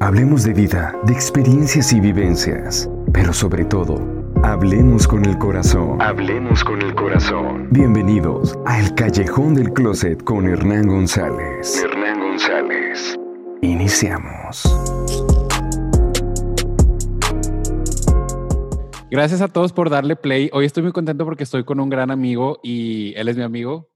Hablemos de vida, de experiencias y vivencias, pero sobre todo, hablemos con el corazón. Hablemos con el corazón. Bienvenidos a El Callejón del Closet con Hernán González. Hernán González. Iniciamos. Gracias a todos por darle play. Hoy estoy muy contento porque estoy con un gran amigo y él es mi amigo.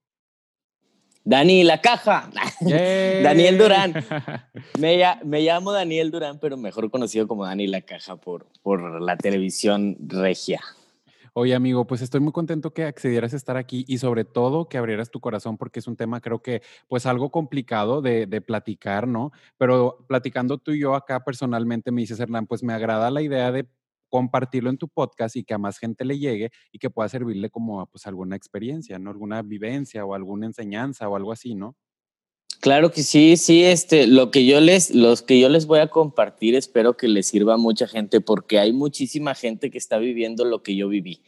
Dani, la caja. Daniel Durán. Me, me, llamo Daniel Durán, pero mejor conocido como Dani la caja por, por la televisión regia. Oye, amigo, pues estoy muy contento que accedieras a estar aquí y sobre todo que abrieras tu corazón porque es un tema creo que pues algo complicado de, de, platicar, ¿no? Pero platicando tú y yo acá personalmente me dices, Hernán, pues me agrada la idea de compartirlo en tu podcast y que a más gente le llegue y que pueda servirle como pues alguna experiencia, ¿no? Alguna vivencia o alguna enseñanza o algo así, ¿no? Claro que sí, sí, este, lo que yo les, los que yo les voy a compartir, espero que les sirva a mucha gente, porque hay muchísima gente que está viviendo lo que yo viví.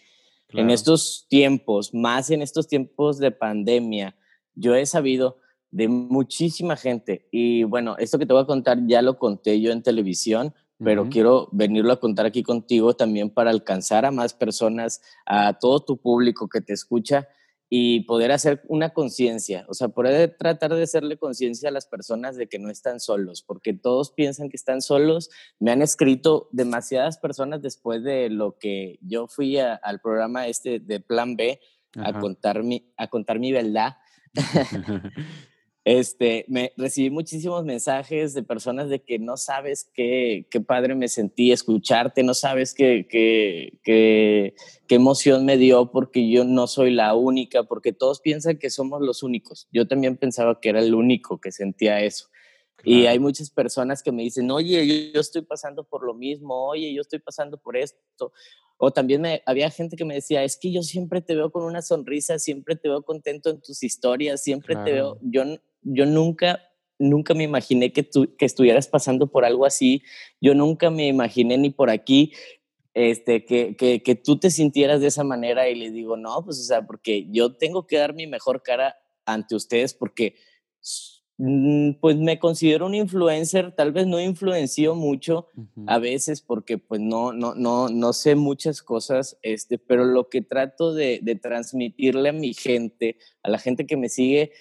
En estos tiempos, más en estos tiempos de pandemia, yo he sabido de muchísima gente. Y bueno, esto que te voy a contar ya lo conté yo en televisión, pero quiero venirlo a contar aquí contigo también para alcanzar a más personas, a todo tu público que te escucha y poder hacer una conciencia, o sea, poder tratar de hacerle conciencia a las personas de que no están solos, porque todos piensan que están solos. Me han escrito demasiadas personas después de lo que yo fui al programa este de Plan B a contar mi, a contar mi verdad. Este, me recibí muchísimos mensajes de personas de que no sabes qué, qué padre me sentí escucharte, no sabes qué, qué, qué, qué, emoción me dio porque yo no soy la única, porque todos piensan que somos los únicos. Yo también pensaba que era el único que sentía eso. Y hay muchas personas que me dicen, oye, yo, yo, estoy pasando por lo mismo, oye, yo estoy pasando por esto. O también me, había gente que me decía, es que yo siempre te veo con una sonrisa, siempre te veo contento en tus historias, siempre te veo, yo yo nunca, nunca me imaginé que, tú, que estuvieras pasando por algo así. Yo nunca me imaginé ni por aquí este, que, que, que, tú te sintieras de esa manera y les digo, no, pues o sea, porque yo tengo que dar mi mejor cara ante ustedes porque mm, pues me considero un influencer, tal vez no influencio mucho a veces porque pues no, no, no, no sé muchas cosas, este, pero lo que trato de, de transmitirle a mi gente, a la gente que me sigue,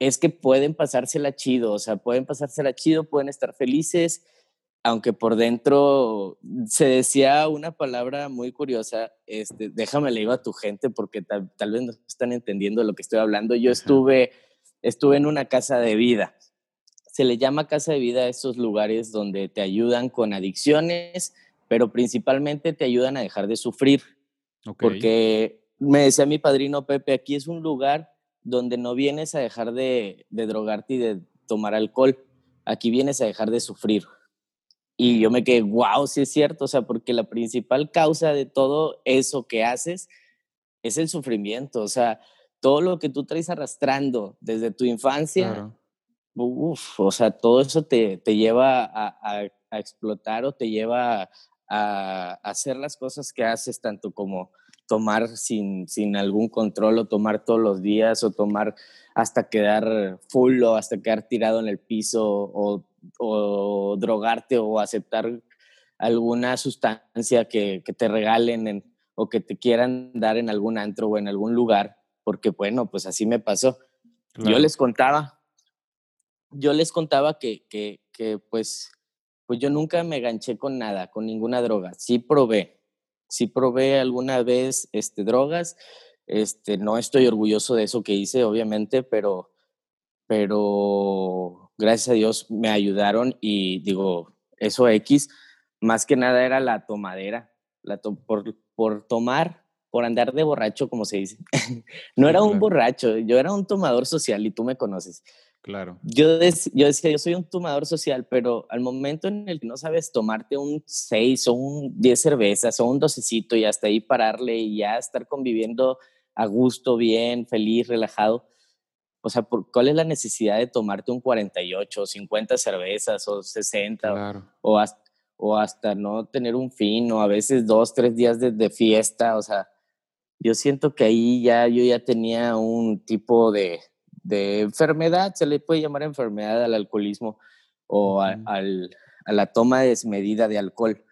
es que pueden pasársela chido, o sea, pueden pasársela chido, pueden estar felices, aunque por dentro se decía una palabra muy curiosa, este, déjame le digo a tu gente porque tal, vez no están entendiendo lo que estoy hablando. Yo estuve, estuve en una casa de vida. Se le llama casa de vida a esos lugares donde te ayudan con adicciones, pero principalmente te ayudan a dejar de sufrir. Porque me decía mi padrino Pepe, aquí es un lugar donde no vienes a dejar de, drogarte y de tomar alcohol, aquí vienes a dejar de sufrir. Y yo me quedé, wow, sí es cierto, o sea, porque la principal causa de todo eso que haces es el sufrimiento, o sea, todo lo que tú traes arrastrando desde tu infancia, o sea, todo eso te, te lleva a, a, explotar o te lleva a, hacer las cosas que haces, tanto como tomar sin, sin algún control o tomar todos los días o tomar hasta quedar full o hasta quedar tirado en el piso o, o drogarte o aceptar alguna sustancia que, que te regalen o que te quieran dar en algún antro o en algún lugar, porque bueno, pues así me pasó. Yo les contaba, yo les contaba que, que, que pues, pues yo nunca me ganché con nada, con ninguna droga. Sí probé, sí probé alguna vez este, drogas. Este, no estoy orgulloso de eso que hice, obviamente, pero, pero gracias a Dios me ayudaron y digo, eso X, más que nada era la tomadera, la por, por tomar, por andar de borracho, como se dice. no era un borracho, yo era un tomador social y tú me conoces. Claro. Yo, yo decía, yo soy un tomador social, pero al momento en el que no sabes tomarte un 6 o un 10 cervezas o un docecito y hasta ahí pararle y ya estar conviviendo a gusto, bien, feliz, relajado, o sea, ¿cuál es la necesidad de tomarte un 48 o 50 cervezas o 60 o, hasta, o hasta no tener un fin o a veces dos, tres días de, de fiesta? O sea, yo siento que ahí ya yo ya tenía un tipo de, de enfermedad, se le puede llamar enfermedad al alcoholismo o al, a la toma desmedida de alcohol.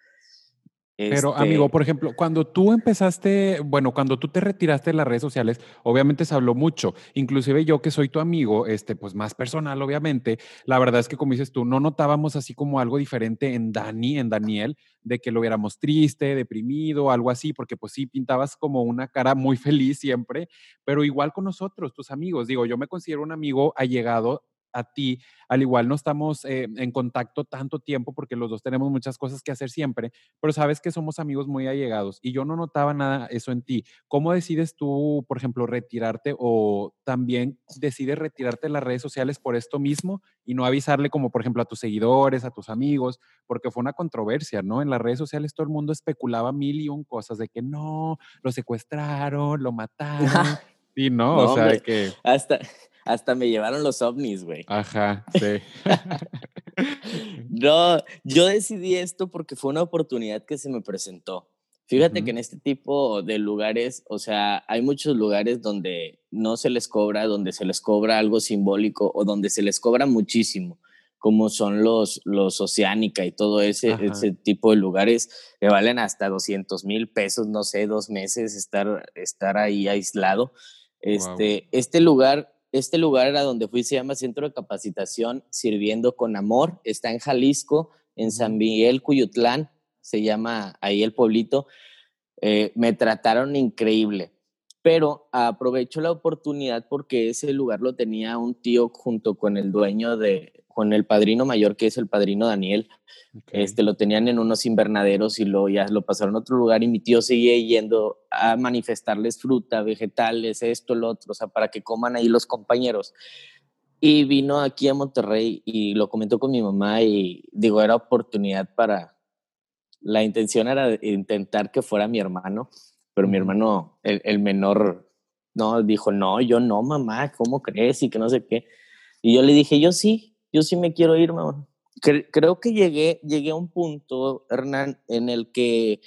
Pero amigo, este por ejemplo, cuando tú empezaste, bueno, cuando tú te retiraste de las redes sociales, obviamente se habló mucho. Inclusive yo que soy tu amigo, este, pues más personal, obviamente. La verdad es que como dices tú, no notábamos así como algo diferente en Dani, en Daniel, de que lo viéramos triste, deprimido, algo así, porque pues sí pintabas como una cara muy feliz siempre, pero igual con nosotros, tus amigos. Digo, yo me considero un amigo allegado a ti, al igual no estamos eh, en contacto tanto tiempo porque los dos tenemos muchas cosas que hacer siempre, pero sabes que somos amigos muy allegados y yo no notaba nada eso en ti. ¿Cómo decides tú, por ejemplo, retirarte o también decides retirarte de las redes sociales por esto mismo y no avisarle como, por ejemplo, a tus seguidores, a tus amigos? Porque fue una controversia, ¿no? En las redes sociales todo el mundo especulaba mil y un cosas de que no, lo secuestraron, lo mataron. Sí, no, o sea, que... Hasta, hasta me llevaron los ovnis, güey. Ajá, sí. no, yo decidí esto porque fue una oportunidad que se me presentó. Fíjate que en este tipo de lugares, o sea, hay muchos lugares donde no se les cobra, donde se les cobra algo simbólico o donde se les cobra muchísimo, como son los, los Oceánica y todo ese, ese tipo de lugares que valen hasta 200 mil pesos, no sé, dos meses estar, estar ahí aislado. Este, este lugar este lugar era donde fui, se llama Centro de Capacitación Sirviendo con Amor, está en Jalisco, en San Miguel, Cuyutlán, se llama ahí el pueblito. Eh, me trataron increíble, pero aprovecho la oportunidad porque ese lugar lo tenía un tío junto con el dueño de, con el padrino mayor que es el padrino Daniel. Este, lo tenían en unos invernaderos y lo, ya lo pasaron a otro lugar y mi tío seguía yendo a manifestarles fruta, vegetales, esto, lo otro, o sea, para que coman ahí los compañeros. Y vino aquí a Monterrey y lo comentó con mi mamá y digo, era oportunidad para, la intención era intentar que fuera mi hermano, pero mi hermano, el, el menor, no, dijo, no, yo no, mamá, ¿cómo crees? Y que no sé qué. Y yo le dije, yo sí, yo sí me quiero ir, mamá creo que llegué, llegué a un punto, Hernán, en el que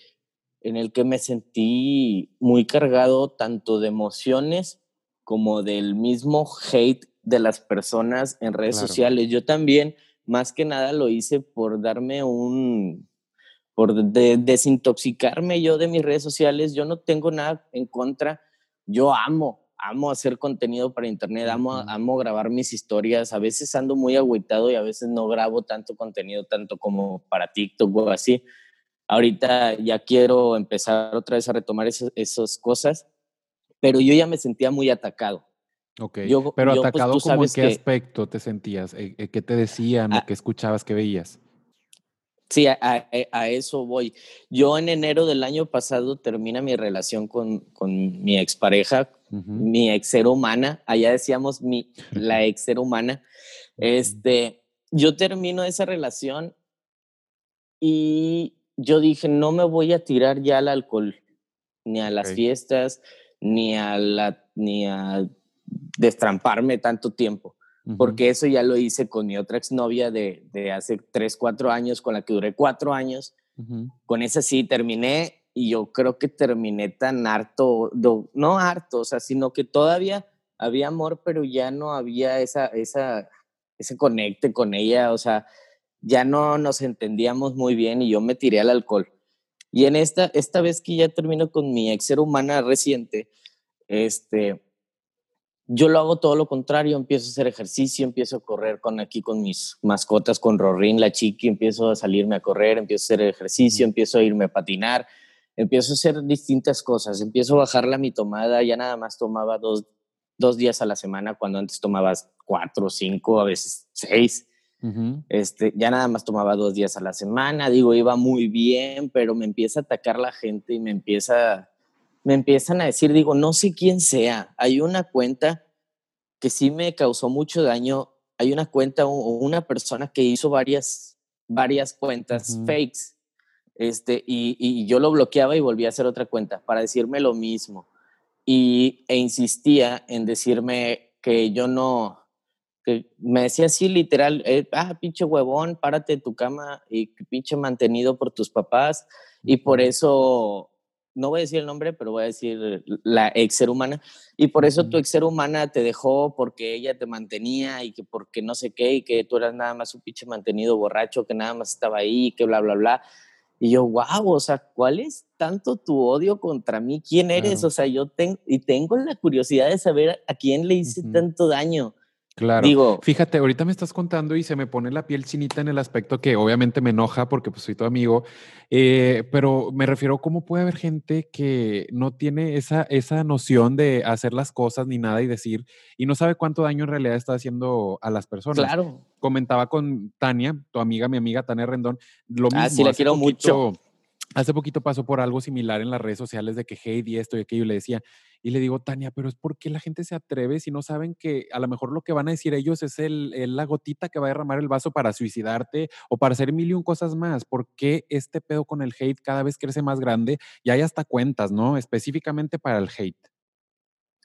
en el que me sentí muy cargado tanto de emociones como del mismo hate de las personas en redes sociales. Yo también, más que nada, lo hice por darme un, por desintoxicarme yo de mis redes sociales. Yo no tengo nada en contra. Yo amo amo hacer contenido para internet, amo, amo grabar mis historias. A veces ando muy agüitado y a veces no grabo tanto contenido, tanto como para TikTok o así. Ahorita ya quiero empezar otra vez a retomar esas cosas, pero yo ya me sentía muy atacado. Ok, yo, pero pues, atacado como en qué aspecto te sentías, eh, eh, qué te decían, qué escuchabas, qué veías. Sí, a, eso voy. Yo en enero del año pasado termina mi relación con, con mi expareja, mi ex ser humana, allá decíamos mi, la ex ser humana. Este, yo termino esa relación y yo dije, no me voy a tirar ya al alcohol, ni a las fiestas, ni a, la, ni a destramparme tanto tiempo porque eso ya lo hice con mi otra exnovia de, de hace 3, 4 años, con la que duré 4 años. Con esa sí terminé y yo creo que terminé tan harto, no harto, o sea, sino que todavía había amor, pero ya no había esa, esa, ese conecte con ella, o sea, ya no nos entendíamos muy bien y yo me tiré al alcohol. Y en esta, esta vez que ya termino con mi ex ser humana reciente, este, yo lo hago todo lo contrario, empiezo a hacer ejercicio, empiezo a correr con aquí con mis mascotas, con Rorín, la chiqui, empiezo a salirme a correr, empiezo a hacer ejercicio, empiezo a irme a patinar, empiezo a hacer distintas cosas, empiezo a bajarla mi tomada, ya nada más tomaba dos, dos días a la semana, cuando antes tomabas cuatro, cinco, a veces seis. este, ya nada más tomaba dos días a la semana, digo, iba muy bien, pero me empieza a atacar la gente y me empieza me empiezan a decir, digo, no sé quién sea. Hay una cuenta que sí me causó mucho daño. Hay una cuenta o una persona que hizo varias, varias cuentas fakes. Este, y, yo lo bloqueaba y volví a hacer otra cuenta para decirme lo mismo. Y, e insistía en decirme que yo no, que me decía así literal, eh, ah, pinche huevón, párate de tu cama y pinche mantenido por tus papás y por eso no voy a decir el nombre, pero voy a decir la ex ser humana, y por eso tu ex ser humana te dejó porque ella te mantenía y que porque no sé qué, y que tú eras nada más un pinche mantenido borracho, que nada más estaba ahí, que bla, bla, bla. Y yo, wow, o sea, ¿cuál es tanto tu odio contra mí? ¿Quién eres? O sea, yo tengo, y tengo la curiosidad de saber a quién le hice tanto daño. Claro. Digo, fíjate, ahorita me estás contando y se me pone la piel chinita en el aspecto que obviamente me enoja porque pues soy tu amigo, eh, pero me refiero a cómo puede haber gente que no tiene esa, esa noción de hacer las cosas ni nada y decir, y no sabe cuánto daño en realidad está haciendo a las personas. Claro. Comentaba con Tania, tu amiga, mi amiga Tania Rendón, lo mismo. Ah, sí, la quiero mucho Hace poquito pasó por algo similar en las redes sociales de que y esto y aquello. Le decía, y le digo, Tania, pero es porque la gente se atreve si no saben que a lo mejor lo que van a decir ellos es el, la gotita que va a derramar el vaso para suicidarte o para hacer mil y un cosas más. ¿Por qué este pedo con el hate cada vez crece más grande? Y hay hasta cuentas, ¿no? Específicamente para el hate.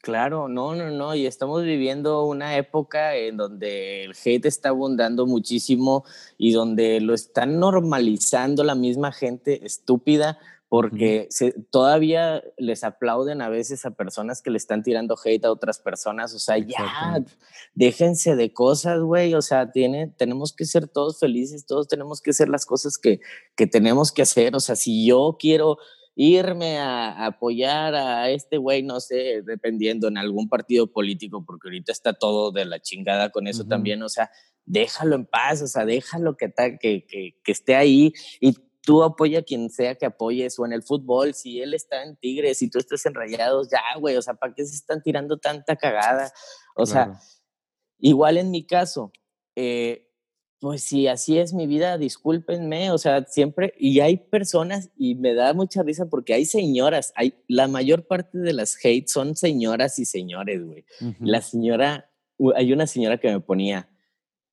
Claro, no, no, no, y estamos viviendo una época en donde el hate está abundando muchísimo y donde lo están normalizando la misma gente estúpida porque todavía les aplauden a veces a personas que le están tirando hate a otras personas, o sea, ya déjense de cosas, güey, o sea, tiene, tenemos que ser todos felices, todos tenemos que hacer las cosas que, que tenemos que hacer, o sea, si yo quiero irme a, apoyar a este güey, no sé, dependiendo en algún partido político, porque ahorita está todo de la chingada con eso también, o sea, déjalo en paz, o sea, déjalo que, que, que, que esté ahí y tú apoya a quien sea que apoyes, o en el fútbol, si él está en Tigres y tú estás en Rayados, ya, güey, o sea, ¿para qué se están tirando tanta cagada? O sea, igual en mi caso, eh, pues si así es mi vida, discúlpenme, o sea, siempre, y hay personas, y me da mucha risa porque hay señoras, hay, la mayor parte de las hate son señoras y señores, güey. La señora, hay una señora que me ponía,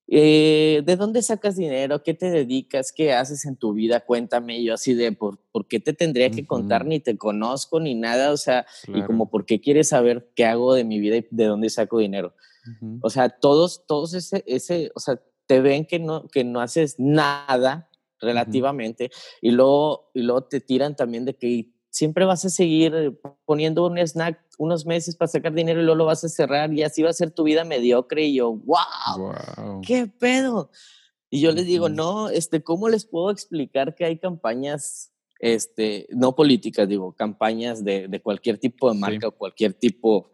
eh, ¿de dónde sacas dinero? ¿Qué te dedicas? ¿Qué haces en tu vida? Cuéntame, yo así de, ¿por, ¿por qué te tendría que contar? Ni te conozco ni nada, o sea, y como, ¿por qué quieres saber qué hago de mi vida y de dónde saco dinero? O sea, todos, todos ese, ese, o sea, te ven que no, que no haces nada relativamente y, luego, y luego te tiran también de que siempre vas a seguir poniendo un snack unos meses para sacar dinero y luego lo vas a cerrar y así va a ser tu vida mediocre y yo, wow, qué pedo. Y yo les digo, no, este, ¿cómo les puedo explicar que hay campañas, este, no políticas, digo, campañas de, de cualquier tipo de marca o cualquier tipo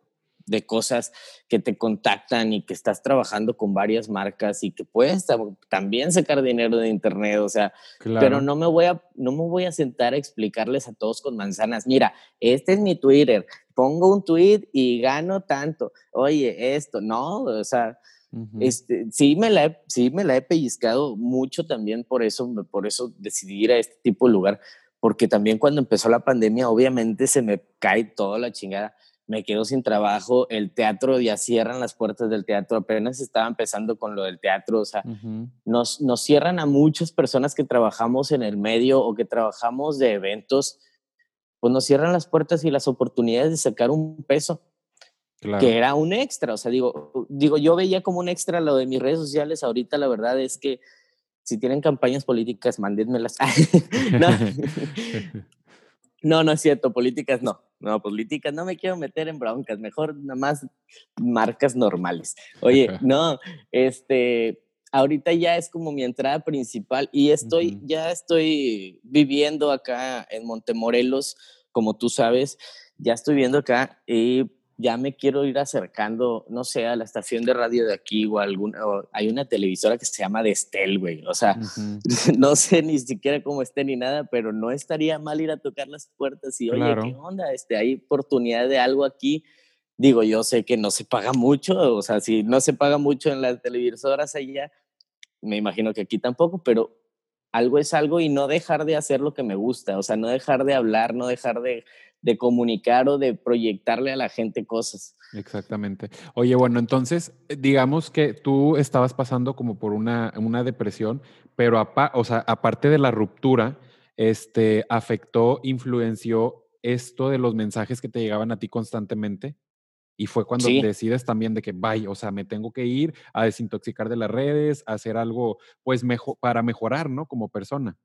de cosas que te contactan y que estás trabajando con varias marcas y que puedes también sacar dinero de internet, o sea, pero no me voy a no me voy a sentar a explicarles a todos con manzanas, mira, este es mi Twitter, pongo un tweet y gano tanto. Oye, esto, no, o sea, este, sí me la he, sí me la he pellizcado mucho también por eso, por eso decidí ir a este tipo de lugar, porque también cuando empezó la pandemia, obviamente se me cae toda la chingada me quedo sin trabajo, el teatro ya cierran las puertas del teatro, apenas estaba empezando con lo del teatro, o sea, nos, nos cierran a muchas personas que trabajamos en el medio o que trabajamos de eventos, pues nos cierran las puertas y las oportunidades de sacar un peso, que era un extra, o sea, digo, digo, yo veía como un extra lo de mis redes sociales, ahorita la verdad es que si tienen campañas políticas, mándenmelas. no. no, no es cierto, políticas no. No, políticas, no me quiero meter en broncas, mejor nada más marcas normales. Oye, no, este, ahorita ya es como mi entrada principal y estoy, ya estoy viviendo acá en Montemorelos, como tú sabes, ya estoy viviendo acá y ya me quiero ir acercando, no sé, a la estación de radio de aquí o alguna, hay una televisora que se llama Destel, güey. O sea, no sé ni siquiera cómo esté ni nada, pero no estaría mal ir a tocar las puertas y, oye, ¿qué onda? Este, hay oportunidad de algo aquí. Digo, yo sé que no se paga mucho, o sea, si no se paga mucho en las televisoras allá, me imagino que aquí tampoco, pero algo es algo y no dejar de hacer lo que me gusta, o sea, no dejar de hablar, no dejar de de comunicar o de proyectarle a la gente cosas. Exactamente. Oye, bueno, entonces, eh, digamos que tú estabas pasando como por una, una depresión, pero o sea, aparte de la ruptura, este, afectó, influenció esto de los mensajes que te llegaban a ti constantemente. Y fue cuando decides también de que, vaya, o sea, me tengo que ir a desintoxicar de las redes, a hacer algo, pues, mejor, para mejorar, ¿no? Como persona.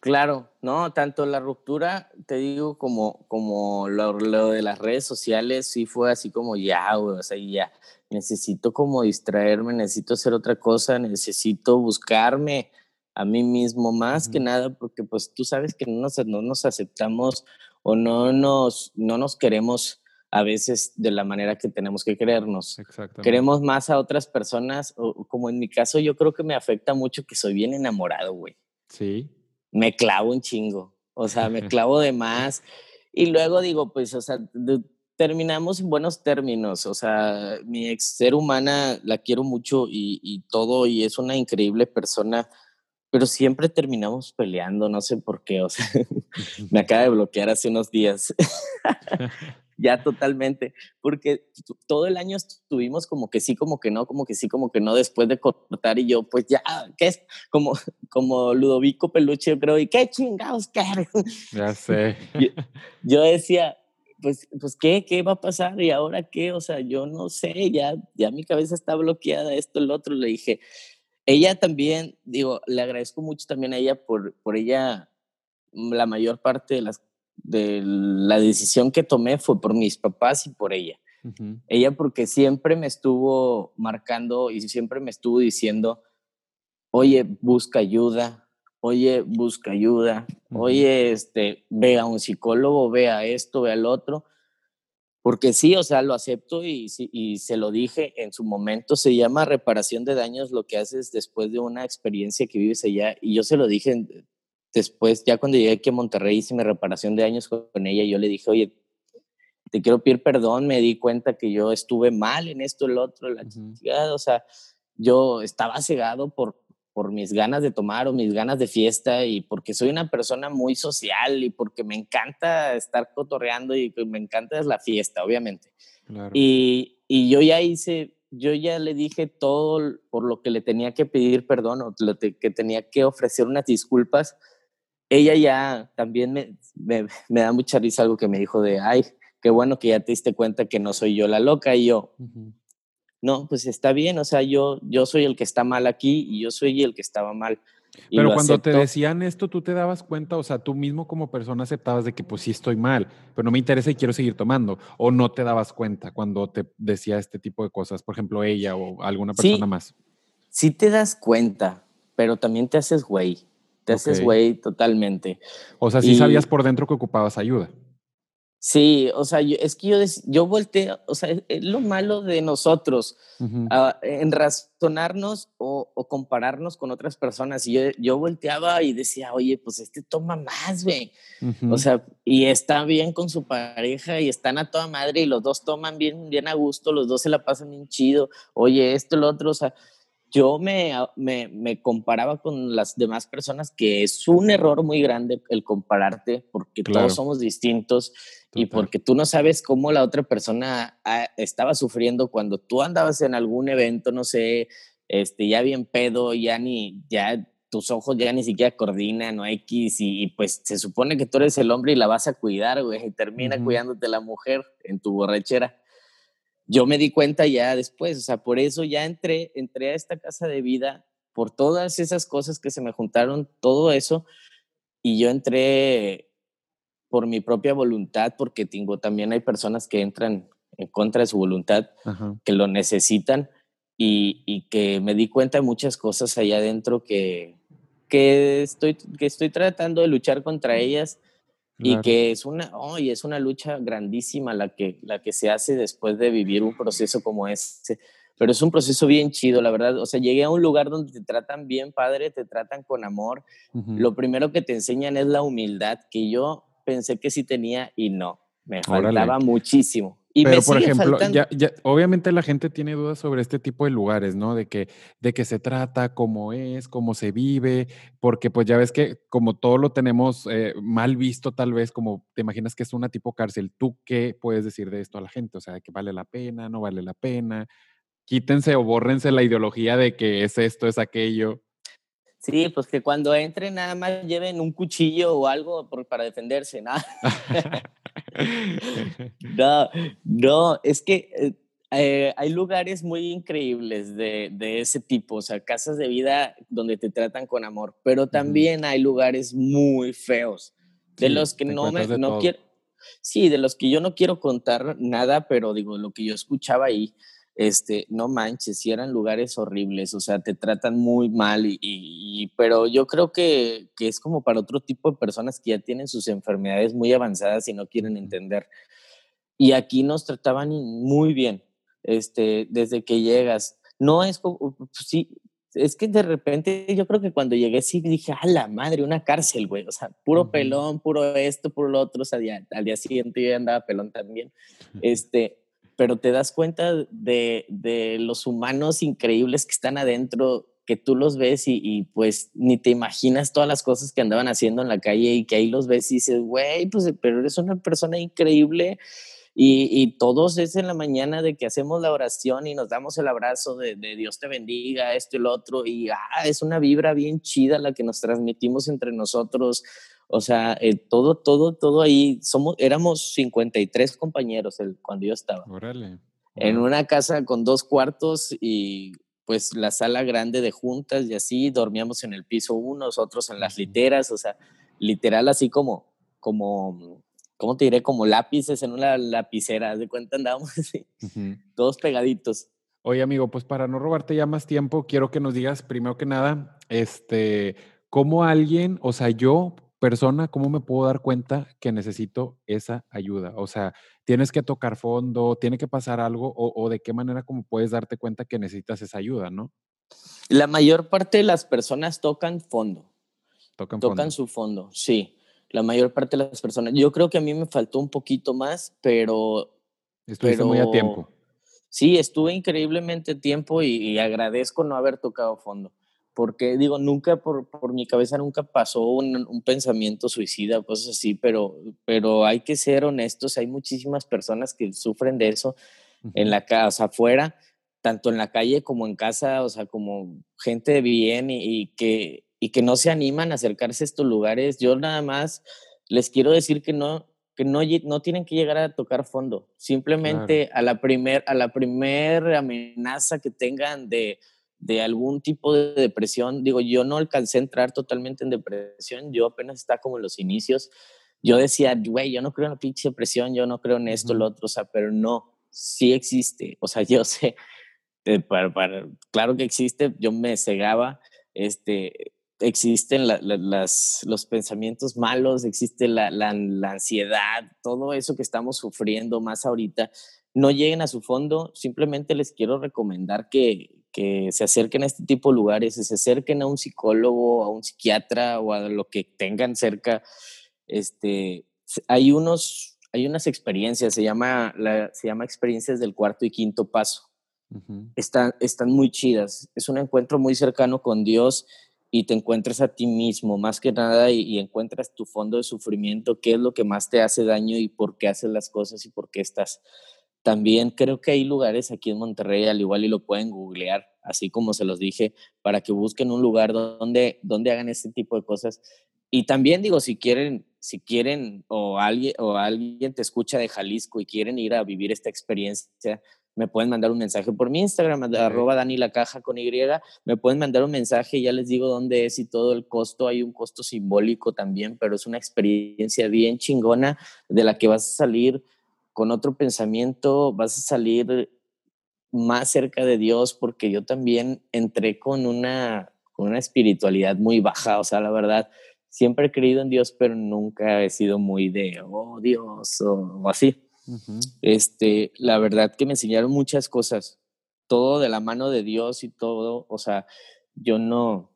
Claro, no, tanto la ruptura, te digo, como, como lo, de las redes sociales, sí fue así como ya, o sea, ya, necesito como distraerme, necesito hacer otra cosa, necesito buscarme a mí mismo más que nada, porque pues tú sabes que no nos, no nos aceptamos o no nos, no nos queremos a veces de la manera que tenemos que querernos. Queremos más a otras personas, o, como en mi caso, yo creo que me afecta mucho que soy bien enamorado, güey. Sí. Me clavo un chingo, o sea, me clavo de más. Y luego digo, pues, o sea, terminamos en buenos términos, o sea, mi ex ser humana la quiero mucho y, y todo, y es una increíble persona pero siempre terminamos peleando, no sé por qué, o sea, me acaba de bloquear hace unos días. ya totalmente, porque todo el año estuvimos como que sí, como que no, como que sí, como que no, después de cortar y yo, pues ya, ¿qué es? Como, como Ludovico Peluche, yo creo, ¿y qué chingados quieres? Ya sé. Yo, decía, pues, pues, ¿qué? ¿Qué va a pasar? ¿Y ahora qué? O sea, yo no sé, ya, ya mi cabeza está bloqueada, esto, el otro, le dije, ella también, digo, le agradezco mucho también a ella por, por ella, la mayor parte de las de la decisión que tomé fue por mis papás y por ella. Ella porque siempre me estuvo marcando y siempre me estuvo diciendo, oye, busca ayuda, oye, busca ayuda, oye, este, ve a un psicólogo, ve a esto, ve al otro. Porque sí, o sea, lo acepto y, y se lo dije en su momento. Se llama reparación de daños lo que haces después de una experiencia que vives allá. Y yo se lo dije después, ya cuando llegué aquí a Monterrey, hice mi reparación de años con ella, yo le dije, oye, te quiero pedir perdón, me di cuenta que yo estuve mal en esto, el otro, la o sea, yo estaba cegado por, por mis ganas de tomar o mis ganas de fiesta y porque soy una persona muy social y porque me encanta estar cotorreando y me encanta es la fiesta, obviamente. Y, y yo ya hice, yo ya le dije todo por lo que le tenía que pedir perdón o lo que tenía que ofrecer unas disculpas ella ya también me, me, da mucha risa algo que me dijo de, ay, qué bueno que ya te diste cuenta que no soy yo la loca y yo, no, pues está bien, o sea, yo, yo soy el que está mal aquí y yo soy el que estaba mal. pero cuando te decían esto, tú te dabas cuenta, o sea, tú mismo como persona aceptabas de que pues sí estoy mal, pero no me interesa y quiero seguir tomando, o no te dabas cuenta cuando te decía este tipo de cosas, por ejemplo, ella o alguna persona más. Sí te das cuenta, pero también te haces güey. Te haces güey totalmente. O sea, sí sabías por dentro que ocupabas ayuda. Sí, o sea, es que yo, yo volteé, o sea, es, lo malo de nosotros, ah, en razonarnos o, compararnos con otras personas. Y yo, yo volteaba y decía, oye, pues este toma más, güey. O sea, y está bien con su pareja y están a toda madre y los dos toman bien, bien a gusto, los dos se la pasan bien chido. Oye, esto, lo otro, o sea, yo me, me, me, comparaba con las demás personas, que es un error muy grande el compararte, porque todos somos distintos y porque tú no sabes cómo la otra persona ah, estaba sufriendo cuando tú andabas en algún evento, no sé, este, ya bien pedo, ya ni, ya tus ojos ya ni siquiera coordinan o X y, pues se supone que tú eres el hombre y la vas a cuidar, güey, y termina cuidándote la mujer en tu borrachera yo me di cuenta ya después, o sea, por eso ya entré, entré a esta casa de vida, por todas esas cosas que se me juntaron, todo eso, y yo entré por mi propia voluntad, porque tengo, también hay personas que entran en contra de su voluntad, que lo necesitan, y, y, que me di cuenta de muchas cosas allá adentro que, que, estoy, que estoy tratando de luchar contra ellas y que es una, oh, es una lucha grandísima la que, la que se hace después de vivir un proceso como ese. Pero es un proceso bien chido, la verdad. O sea, llegué a un lugar donde te tratan bien, padre, te tratan con amor. Lo primero que te enseñan es la humildad, que yo pensé que sí tenía y no. Me faltaba muchísimo. Pero, por ejemplo, ya, ya, obviamente la gente tiene dudas sobre este tipo de lugares, ¿no? De que, de qué se trata, cómo es, cómo se vive, porque pues ya ves que como todo lo tenemos eh, mal visto tal vez, como te imaginas que es una tipo cárcel, ¿tú qué puedes decir de esto a la gente? O sea, que vale la pena, no vale la pena. Quítense o bórrense la ideología de que es esto, es aquello. Sí, pues que cuando entren nada más lleven un cuchillo o algo para defenderse, ¿no? no, no, es que eh, eh, hay lugares muy increíbles de, de, ese tipo, o sea, casas de vida donde te tratan con amor, pero también hay lugares muy feos, de los que no me no quiero, sí, de los que yo no quiero contar nada, pero digo, lo que yo escuchaba ahí, este, no manches, si eran lugares horribles, o sea, te tratan muy mal, y, y, pero yo creo que, que, es como para otro tipo de personas que ya tienen sus enfermedades muy avanzadas y no quieren entender. Y aquí nos trataban muy bien, este, desde que llegas. No es como, sí, es que de repente yo creo que cuando llegué sí dije, a la madre, una cárcel, güey. O sea, puro pelón, puro esto, puro lo otro. O sea, al día siguiente yo andaba pelón también. Este, pero te das cuenta de, de, los humanos increíbles que están adentro, que tú los ves y, pues ni te imaginas todas las cosas que andaban haciendo en la calle y que ahí los ves y dices, güey, pues pero eres una persona increíble y, todos es en la mañana de que hacemos la oración y nos damos el abrazo de, Dios te bendiga, esto y lo otro. Y ah, es una vibra bien chida la que nos transmitimos entre nosotros. O sea, eh, todo, todo, todo ahí. Somos, éramos 53 compañeros el, cuando yo estaba. Órale. En una casa con dos cuartos y pues la sala grande de juntas y así dormíamos en el piso unos, otros en las literas, o sea, literal así como, como ¿cómo te diré? Como lápices en una lapicera, de cuenta andábamos así, todos pegaditos. Oye, amigo, pues para no robarte ya más tiempo, quiero que nos digas primero que nada, este, cómo alguien, o sea, yo, persona, cómo me puedo dar cuenta que necesito esa ayuda. O sea, tienes que tocar fondo, tiene que pasar algo, o, de qué manera cómo puedes darte cuenta que necesitas esa ayuda, ¿no? La mayor parte de las personas tocan fondo. Tocan, tocan su fondo, sí la mayor parte de las personas. Yo creo que a mí me faltó un poquito más, pero... Estuviste muy a tiempo. Sí, estuve increíblemente tiempo y, agradezco no haber tocado fondo. Porque digo, nunca por, por mi cabeza nunca pasó un, un, pensamiento suicida, cosas así, pero, pero hay que ser honestos, hay muchísimas personas que sufren de eso en la casa, afuera, tanto en la calle como en casa, o sea, como gente de bien y, y que y que no se animan a acercarse a estos lugares, yo nada más les quiero decir que no, que no, no tienen que llegar a tocar fondo. Simplemente a la primer, a la primer amenaza que tengan de, de algún tipo de depresión, digo, yo no alcancé a entrar totalmente en depresión, yo apenas está como en los inicios. Yo decía, güey, yo no creo en la pinche depresión, yo no creo en esto, lo otro, o sea, pero no, sí existe. O sea, yo sé, eh, para, para, claro que existe, yo me cegaba, este, existen las, los pensamientos malos, existe la, ansiedad, todo eso que estamos sufriendo más ahorita, no lleguen a su fondo, simplemente les quiero recomendar que, que se acerquen a este tipo de lugares, se acerquen a un psicólogo, a un psiquiatra o a lo que tengan cerca. Este, hay, unos, hay unas experiencias, se llama, se llama experiencias del cuarto y quinto paso. están, están muy chidas. Es un encuentro muy cercano con Dios y te encuentras a ti mismo más que nada y, encuentras tu fondo de sufrimiento, qué es lo que más te hace daño y por qué haces las cosas y por qué estás. También creo que hay lugares aquí en Monterrey, al igual y lo pueden googlear, así como se los dije, para que busquen un lugar donde, donde hagan este tipo de cosas. Y también digo, si quieren, si quieren o alguien, o alguien te escucha de Jalisco y quieren ir a vivir esta experiencia, me pueden mandar un mensaje por mi Instagram, arroba Dani la caja con Y, me pueden mandar un mensaje, ya les digo dónde es y todo el costo, hay un costo simbólico también, pero es una experiencia bien chingona de la que vas a salir con otro pensamiento, vas a salir más cerca de Dios, porque yo también entré con una, con una espiritualidad muy baja, o sea, la verdad, siempre he creído en Dios, pero nunca he sido muy de, oh Dios, o así. Este, la verdad que me enseñaron muchas cosas, todo de la mano de Dios y todo, o sea, yo no,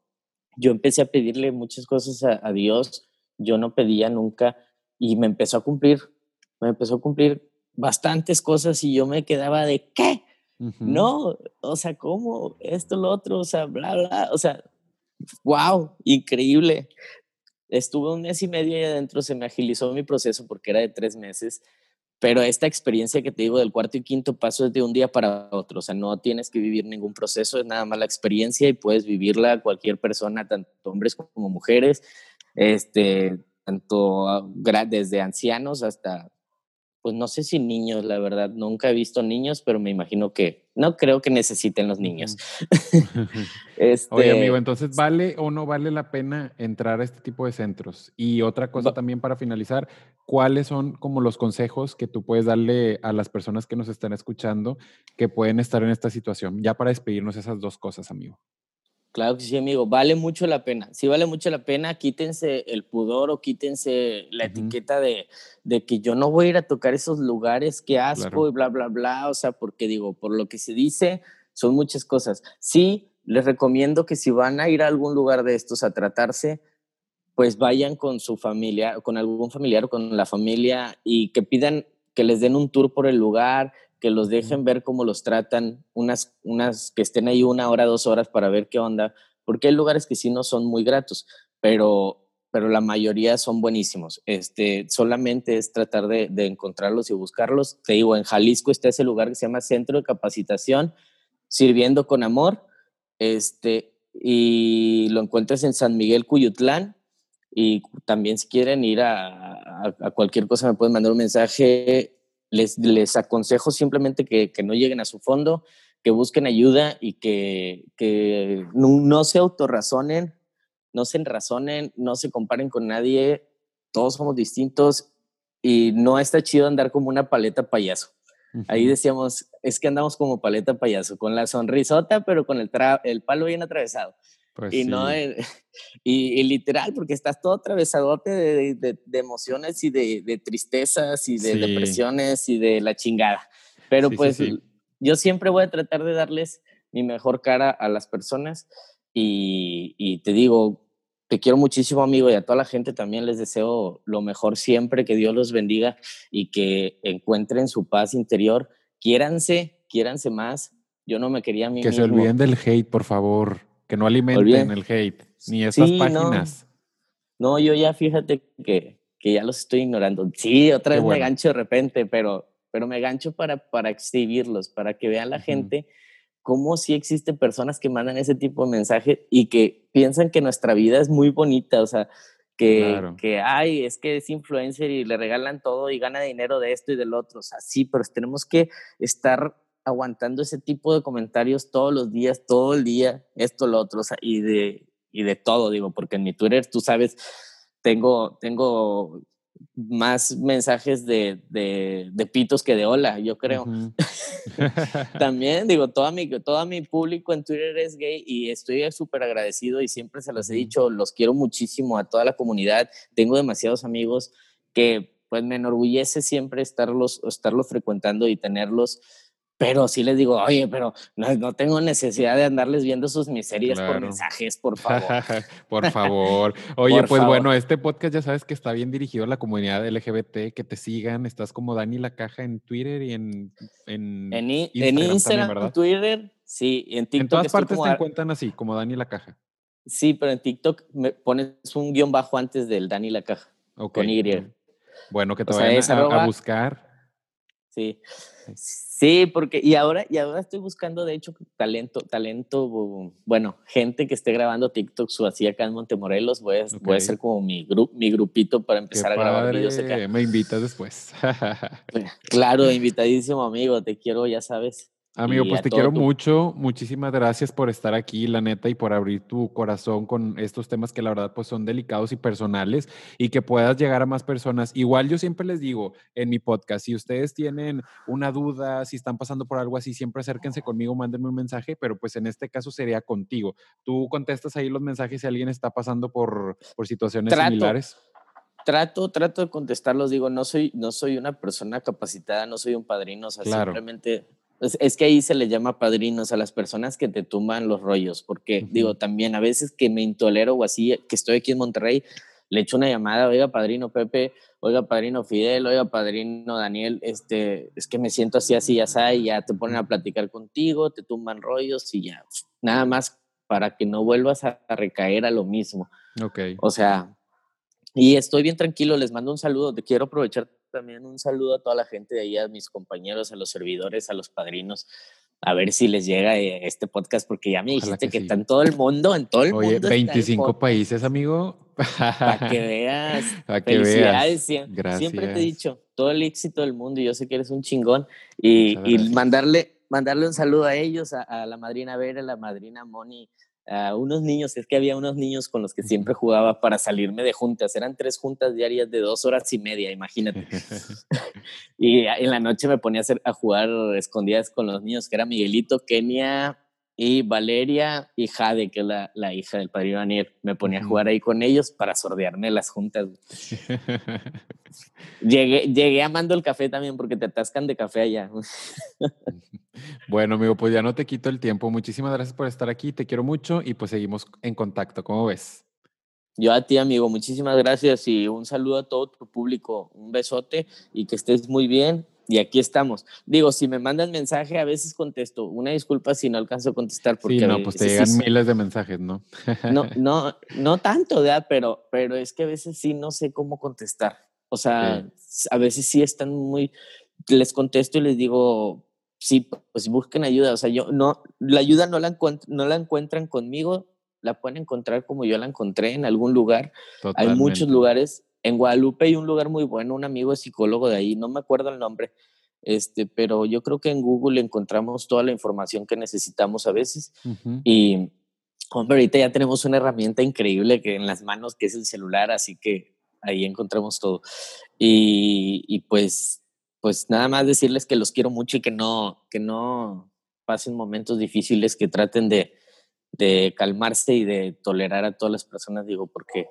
yo empecé a pedirle muchas cosas a, Dios, yo no pedía nunca y me empezó a cumplir, me empezó a cumplir bastantes cosas y yo me quedaba de qué, no, o sea, ¿cómo? Esto, lo otro, o sea, bla, bla, o sea, wow, increíble. Estuve un mes y medio ahí adentro, se me agilizó mi proceso porque era de tres meses pero esta experiencia que te digo del cuarto y quinto paso es de un día para otro, o sea, no tienes que vivir ningún proceso, es nada más la experiencia y puedes vivirla cualquier persona, tanto hombres como mujeres, este, tanto desde ancianos hasta pues no sé si niños, la verdad, nunca he visto niños, pero me imagino que no creo que necesiten los niños. este, Oye, amigo, entonces, ¿vale o no vale la pena entrar a este tipo de centros? Y otra cosa también para finalizar, ¿cuáles son como los consejos que tú puedes darle a las personas que nos están escuchando que pueden estar en esta situación? Ya para despedirnos esas dos cosas, amigo. Claro que sí, amigo, vale mucho la pena. Sí vale mucho la pena, quítense el pudor o quítense la etiqueta de, de, que yo no voy a ir a tocar esos lugares, qué asco y bla, bla, bla. O sea, porque digo, por lo que se dice, son muchas cosas. Sí, les recomiendo que si van a ir a algún lugar de estos a tratarse, pues vayan con su familia, con algún familiar o con la familia y que pidan que les den un tour por el lugar, que los dejen ver cómo los tratan, unas, unas que estén ahí una hora, dos horas para ver qué onda, porque hay lugares que sí no son muy gratos, pero, pero la mayoría son buenísimos. Este, solamente es tratar de, de encontrarlos y buscarlos. Te digo, en Jalisco está ese lugar que se llama Centro de Capacitación, Sirviendo con Amor, este, y lo encuentras en San Miguel, Cuyutlán, y también si quieren ir a, a, a cualquier cosa me pueden mandar un mensaje les, les aconsejo simplemente que, que, no lleguen a su fondo, que busquen ayuda y que, que no, no, se autorrazonen, no se enrazonen, no se comparen con nadie, todos somos distintos y no está chido andar como una paleta payaso. Ahí decíamos, es que andamos como paleta payaso, con la sonrisota, pero con el, el palo bien atravesado. Pues y no, y, literal, porque estás todo atravesadote de, de, emociones y de, tristezas y de depresiones y de la chingada. Pero pues yo siempre voy a tratar de darles mi mejor cara a las personas y, y, te digo, te quiero muchísimo amigo y a toda la gente también les deseo lo mejor siempre, que Dios los bendiga y que encuentren su paz interior. Quiéranse, quiéranse más. Yo no me quería a mí Que se olviden del hate, por favor. Que no alimenten el hate, ni esas páginas. No. yo ya fíjate que, que, ya los estoy ignorando. Sí, otra vez me gancho de repente, pero, pero me gancho para, para exhibirlos, para que vean la gente cómo sí existen personas que mandan ese tipo de mensaje y que piensan que nuestra vida es muy bonita, o sea, que, que, ay, es que es influencer y le regalan todo y gana dinero de esto y del otro, o sea, sí, pero tenemos que estar aguantando ese tipo de comentarios todos los días, todo el día, esto, lo otro, y de, y de todo, digo, porque en mi Twitter, tú sabes, tengo, tengo más mensajes de, de, de pitos que de hola, yo creo. También, digo, todo mi, todo mi público en Twitter es gay y estoy súper agradecido y siempre se los he dicho, los quiero muchísimo a toda la comunidad, tengo demasiados amigos que pues me enorgullece siempre estarlos, estarlos frecuentando y tenerlos pero sí les digo, oye, pero no, tengo necesidad de andarles viendo sus miserias por mensajes, por favor. por favor. Oye, pues bueno, este podcast ya sabes que está bien dirigido a la comunidad LGBT, que te sigan. Estás como Dani La Caja en Twitter y en, en, en, Instagram, en Twitter, sí, en TikTok. En todas partes te encuentran así, como Dani La Caja. Sí, pero en TikTok me pones un guion bajo antes del Dani La Caja. Con Y. Bueno, que te vayan a, a buscar. Sí. Sí, porque y ahora y ahora estoy buscando de hecho talento talento bueno gente que esté grabando TikTok su así acá en Montemorelos voy a, voy a ser como mi grupo mi grupito para empezar a grabar videos acá. Me invitas después. claro, invitadísimo amigo, te quiero ya sabes. Amigo, pues te quiero mucho. Muchísimas gracias por estar aquí, la neta, y por abrir tu corazón con estos temas que la verdad pues son delicados y personales y que puedas llegar a más personas. Igual yo siempre les digo en mi podcast, si ustedes tienen una duda, si están pasando por algo así, siempre acérquense conmigo, mándenme un mensaje, pero pues en este caso sería contigo. Tú contestas ahí los mensajes si alguien está pasando por, por situaciones similares trato, trato de contestarlos, digo, no soy, no soy una persona capacitada, no soy un padrino, o sea, simplemente es, que ahí se le llama padrinos a las personas que te tumban los rollos, porque digo, también a veces que me intolero o así, que estoy aquí en Monterrey, le echo una llamada, oiga, padrino Pepe, oiga, padrino Fidel, oiga, padrino Daniel, este, es que me siento así, así, así, y ya te ponen a platicar contigo, te tumban rollos y ya, nada más para que no vuelvas a, recaer a lo mismo. Ok. O sea, y estoy bien tranquilo, les mando un saludo, te quiero aprovechar también un saludo a toda la gente de ahí, a mis compañeros, a los servidores, a los padrinos. A ver si les llega eh, este podcast, porque ya me dijiste que, está en todo el mundo, en todo el Oye, mundo. 25 países, amigo. Para que veas. Para que veas. Gracias. Siempre te he dicho, todo el éxito del mundo y yo sé que eres un chingón y, mandarle, mandarle un saludo a ellos, a, la madrina Vera, a la madrina Moni, a unos niños, es que había unos niños con los que siempre jugaba para salirme de juntas, eran tres juntas diarias de dos horas y media, imagínate. y en la noche me ponía a, hacer, a jugar escondidas con los niños, que era Miguelito, Kenia, y Valeria y Jade, que es la, la hija del padre Ivanier, me ponía a jugar ahí con ellos para sordearme las juntas. llegué, llegué amando el café también porque te atascan de café allá. bueno, amigo, pues ya no te quito el tiempo. Muchísimas gracias por estar aquí, te quiero mucho y pues seguimos en contacto. ¿Cómo ves? Yo a ti, amigo, muchísimas gracias y un saludo a todo tu público. Un besote y que estés muy bien y aquí estamos. Digo, si me mandan mensaje, a veces contesto. Una disculpa si no alcanzo a contestar. Porque sí, no, pues te llegan miles de mensajes, ¿no? no, no, no tanto, ¿verdad? Pero, pero es que a veces sí no sé cómo contestar. O sea, a veces sí están muy... Les contesto y les digo, sí, pues busquen ayuda. O sea, yo no, la ayuda no la, no la encuentran conmigo, la pueden encontrar como yo la encontré en algún lugar. Hay muchos lugares en Guadalupe hay un lugar muy bueno, un amigo psicólogo de ahí, no me acuerdo el nombre, este, pero yo creo que en Google encontramos toda la información que necesitamos a veces. Y, hombre, ahorita ya tenemos una herramienta increíble que en las manos, que es el celular, así que ahí encontramos todo. Y, pues, pues nada más decirles que los quiero mucho y que no, que no pasen momentos difíciles, que traten de, de calmarse y de tolerar a todas las personas, digo, porque es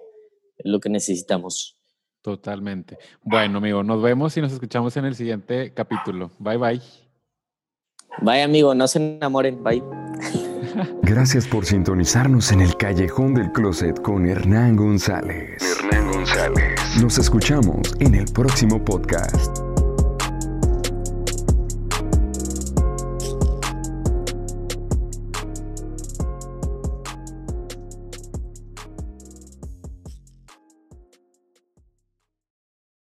lo que necesitamos. Totalmente. Bueno, amigo, nos vemos y nos escuchamos en el siguiente capítulo. Bye, bye. Bye, amigo, no se enamoren. Bye. Gracias por sintonizarnos en el Callejón del Closet con Hernán González. Hernán González. Nos escuchamos en el próximo podcast.